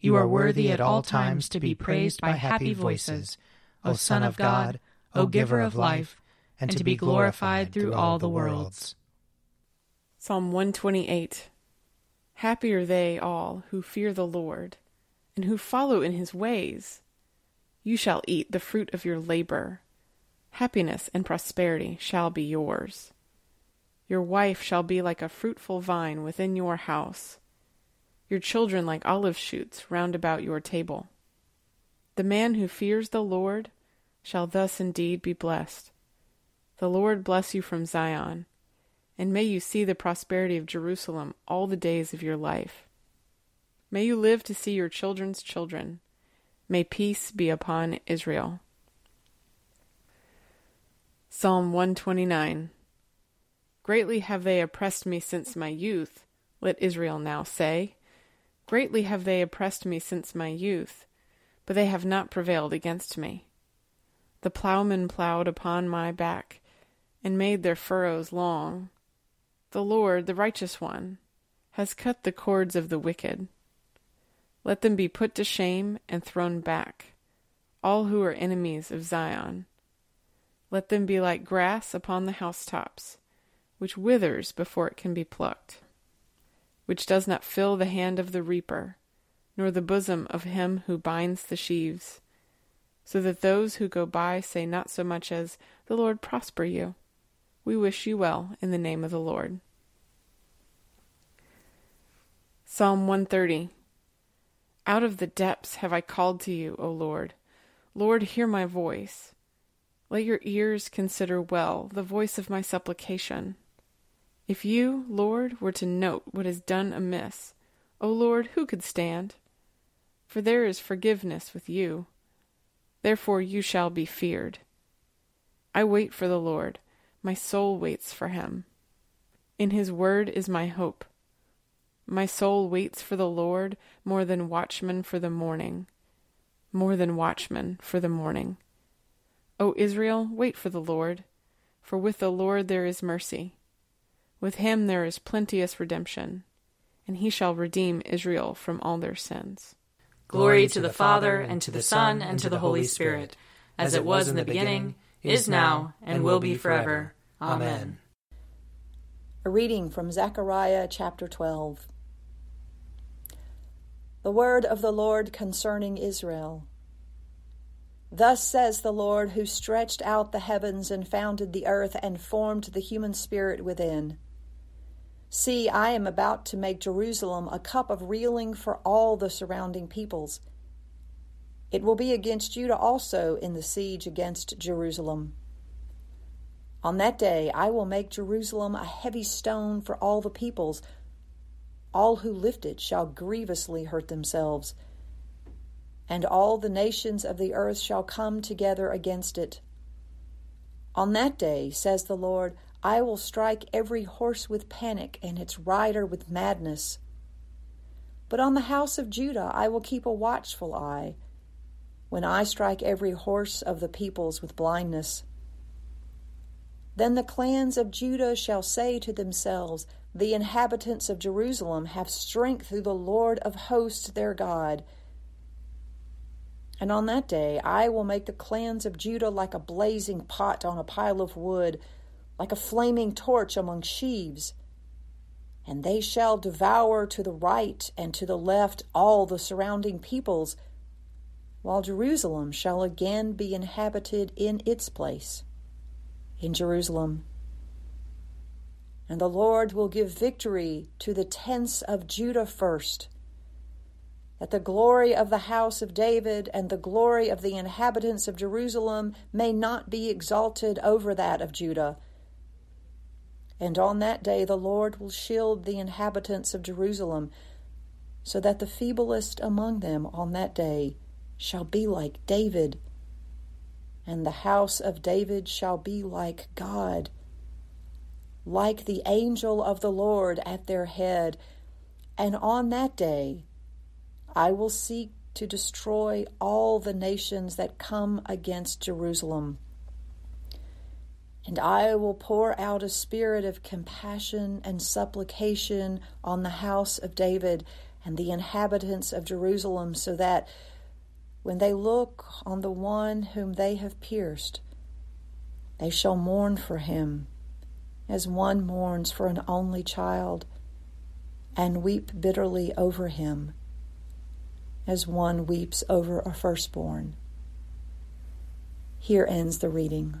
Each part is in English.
You are worthy at all times to be praised by happy voices, O Son of God, O Giver of life, and to be glorified through all the worlds. Psalm 128 Happy are they all who fear the Lord, and who follow in his ways. You shall eat the fruit of your labor. Happiness and prosperity shall be yours. Your wife shall be like a fruitful vine within your house, your children like olive shoots round about your table. The man who fears the Lord shall thus indeed be blessed. The Lord bless you from Zion and may you see the prosperity of Jerusalem all the days of your life. May you live to see your children's children. May peace be upon Israel. Psalm 129 Greatly have they oppressed me since my youth, let Israel now say. Greatly have they oppressed me since my youth, but they have not prevailed against me. The ploughmen ploughed upon my back, and made their furrows long. The Lord, the righteous one, has cut the cords of the wicked. Let them be put to shame and thrown back, all who are enemies of Zion. Let them be like grass upon the housetops, which withers before it can be plucked, which does not fill the hand of the reaper, nor the bosom of him who binds the sheaves, so that those who go by say not so much as, The Lord prosper you. We wish you well in the name of the Lord. Psalm 130 Out of the depths have I called to you, O Lord. Lord, hear my voice. Let your ears consider well the voice of my supplication. If you, Lord, were to note what is done amiss, O Lord, who could stand? For there is forgiveness with you. Therefore you shall be feared. I wait for the Lord. My soul waits for him. In his word is my hope. My soul waits for the Lord more than watchmen for the morning. More than watchmen for the morning. O Israel, wait for the Lord, for with the Lord there is mercy. With him there is plenteous redemption, and he shall redeem Israel from all their sins. Glory to the Father, and to the Son, and to the Holy Spirit, as it was in the beginning is now, and will be forever. Amen. A reading from Zechariah chapter 12. The word of the Lord concerning Israel. Thus says the Lord, who stretched out the heavens and founded the earth and formed the human spirit within. See, I am about to make Jerusalem a cup of reeling for all the surrounding peoples. It will be against Judah also in the siege against Jerusalem. On that day I will make Jerusalem a heavy stone for all the peoples. All who lift it shall grievously hurt themselves, and all the nations of the earth shall come together against it. On that day, says the Lord, I will strike every horse with panic and its rider with madness. But on the house of Judah I will keep a watchful eye when I strike every horse of the peoples with blindness. Then the clans of Judah shall say to themselves, The inhabitants of Jerusalem have strength through the Lord of hosts their God. And on that day I will make the clans of Judah like a blazing pot on a pile of wood, like a flaming torch among sheaves. And they shall devour to the right and to the left all the surrounding peoples while Jerusalem shall again be inhabited in its place, in Jerusalem. And the Lord will give victory to the tents of Judah first, that the glory of the house of David and the glory of the inhabitants of Jerusalem may not be exalted over that of Judah. And on that day the Lord will shield the inhabitants of Jerusalem, so that the feeblest among them on that day shall be like David, and the house of David shall be like God, like the angel of the Lord at their head. And on that day I will seek to destroy all the nations that come against Jerusalem. And I will pour out a spirit of compassion and supplication on the house of David and the inhabitants of Jerusalem, so that when they look on the one whom they have pierced, they shall mourn for him as one mourns for an only child, and weep bitterly over him as one weeps over a firstborn. Here ends the reading.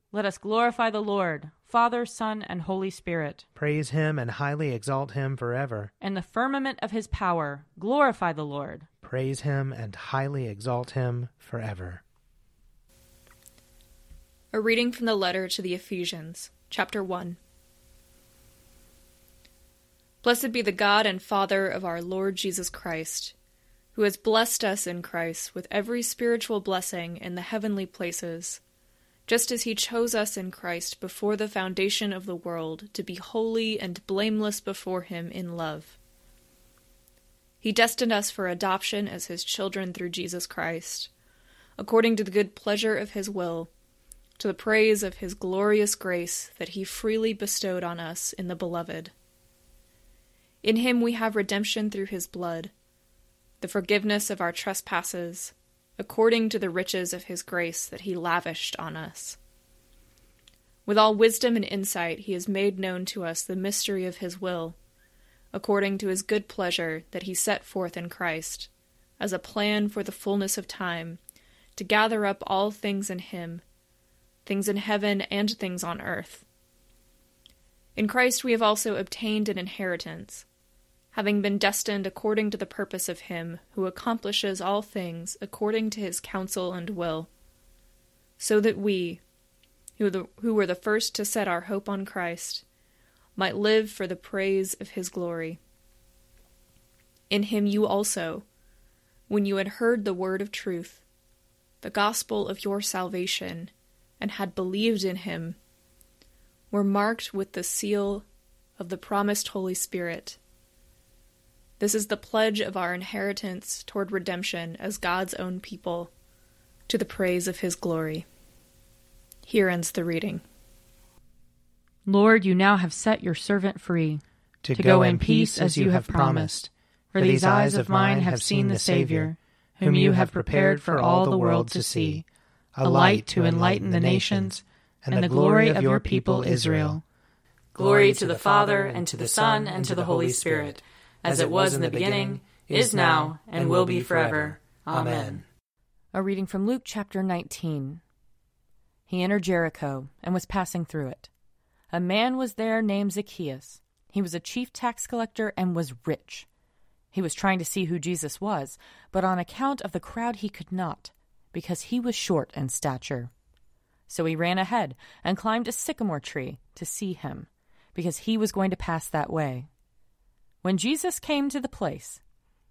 Let us glorify the Lord, Father, Son, and Holy Spirit. Praise him and highly exalt him forever. In the firmament of his power, glorify the Lord. Praise him and highly exalt him forever. A reading from the letter to the Ephesians, chapter 1. Blessed be the God and Father of our Lord Jesus Christ, who has blessed us in Christ with every spiritual blessing in the heavenly places just as he chose us in Christ before the foundation of the world to be holy and blameless before him in love. He destined us for adoption as his children through Jesus Christ, according to the good pleasure of his will, to the praise of his glorious grace that he freely bestowed on us in the Beloved. In him we have redemption through his blood, the forgiveness of our trespasses according to the riches of his grace that he lavished on us. With all wisdom and insight, he has made known to us the mystery of his will, according to his good pleasure that he set forth in Christ, as a plan for the fullness of time, to gather up all things in him, things in heaven and things on earth. In Christ we have also obtained an inheritance, having been destined according to the purpose of Him who accomplishes all things according to His counsel and will, so that we, who, the, who were the first to set our hope on Christ, might live for the praise of His glory. In Him you also, when you had heard the word of truth, the gospel of your salvation, and had believed in Him, were marked with the seal of the promised Holy Spirit. This is the pledge of our inheritance toward redemption as God's own people, to the praise of His glory. Here ends the reading. Lord, you now have set your servant free to, to go in peace as you have promised. For these eyes of mine have seen the Savior, whom you have prepared for all the world to see, a light to enlighten the nations and the glory of your people Israel. Glory to the Father, and to the Son, and to the Holy Spirit, as it was in the beginning, is now, and will be forever. Amen. A reading from Luke chapter 19. He entered Jericho and was passing through it. A man was there named Zacchaeus. He was a chief tax collector and was rich. He was trying to see who Jesus was, but on account of the crowd he could not, because he was short in stature. So he ran ahead and climbed a sycamore tree to see him, because he was going to pass that way. When Jesus came to the place,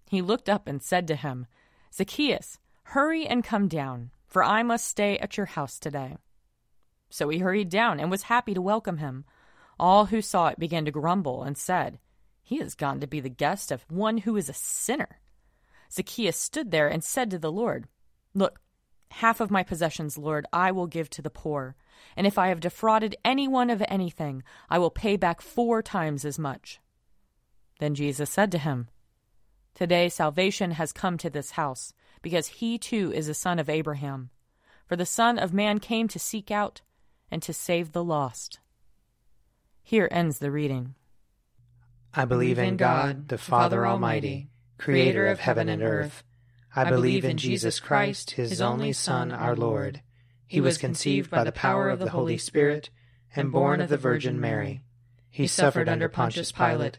he looked up and said to him, Zacchaeus, hurry and come down, for I must stay at your house today. So he hurried down and was happy to welcome him. All who saw it began to grumble and said, He has gone to be the guest of one who is a sinner. Zacchaeus stood there and said to the Lord, Look, Half of my possessions, Lord, I will give to the poor. And if I have defrauded anyone of anything, I will pay back four times as much. Then Jesus said to him, Today salvation has come to this house, because he too is a son of Abraham. For the Son of Man came to seek out and to save the lost. Here ends the reading. I believe in God, the Father Almighty, creator of heaven and earth. I believe in Jesus Christ, his only Son, our Lord. He was conceived by the power of the Holy Spirit and born of the Virgin Mary. He suffered under Pontius Pilate,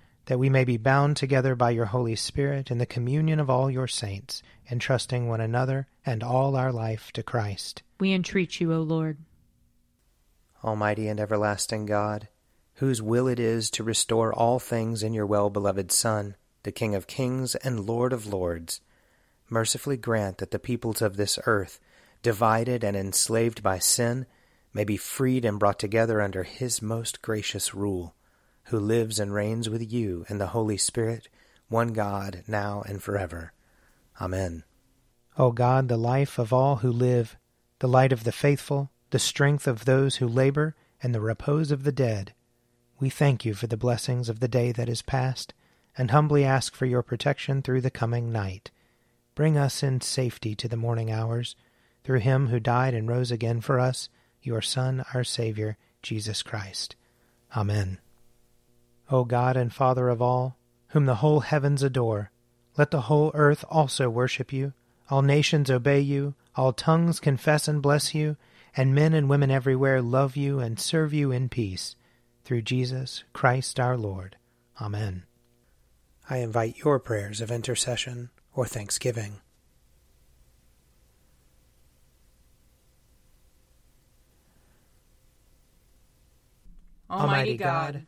That we may be bound together by your Holy Spirit in the communion of all your saints, entrusting one another and all our life to Christ. We entreat you, O Lord. Almighty and everlasting God, whose will it is to restore all things in your well beloved Son, the King of kings and Lord of lords, mercifully grant that the peoples of this earth, divided and enslaved by sin, may be freed and brought together under his most gracious rule, who lives and reigns with you in the Holy Spirit, one God, now and forever. Amen. O God, the life of all who live, the light of the faithful, the strength of those who labor, and the repose of the dead, we thank you for the blessings of the day that is past, and humbly ask for your protection through the coming night Bring us in safety to the morning hours, through him who died and rose again for us, your Son, our Saviour, Jesus Christ. Amen. O God and Father of all, whom the whole heavens adore, Let the whole earth also worship you, all nations obey you, all tongues confess and bless you, and men and women everywhere love you and serve you in peace. Through Jesus Christ our Lord. Amen. I invite your prayers of intercession or thanksgiving. Almighty God,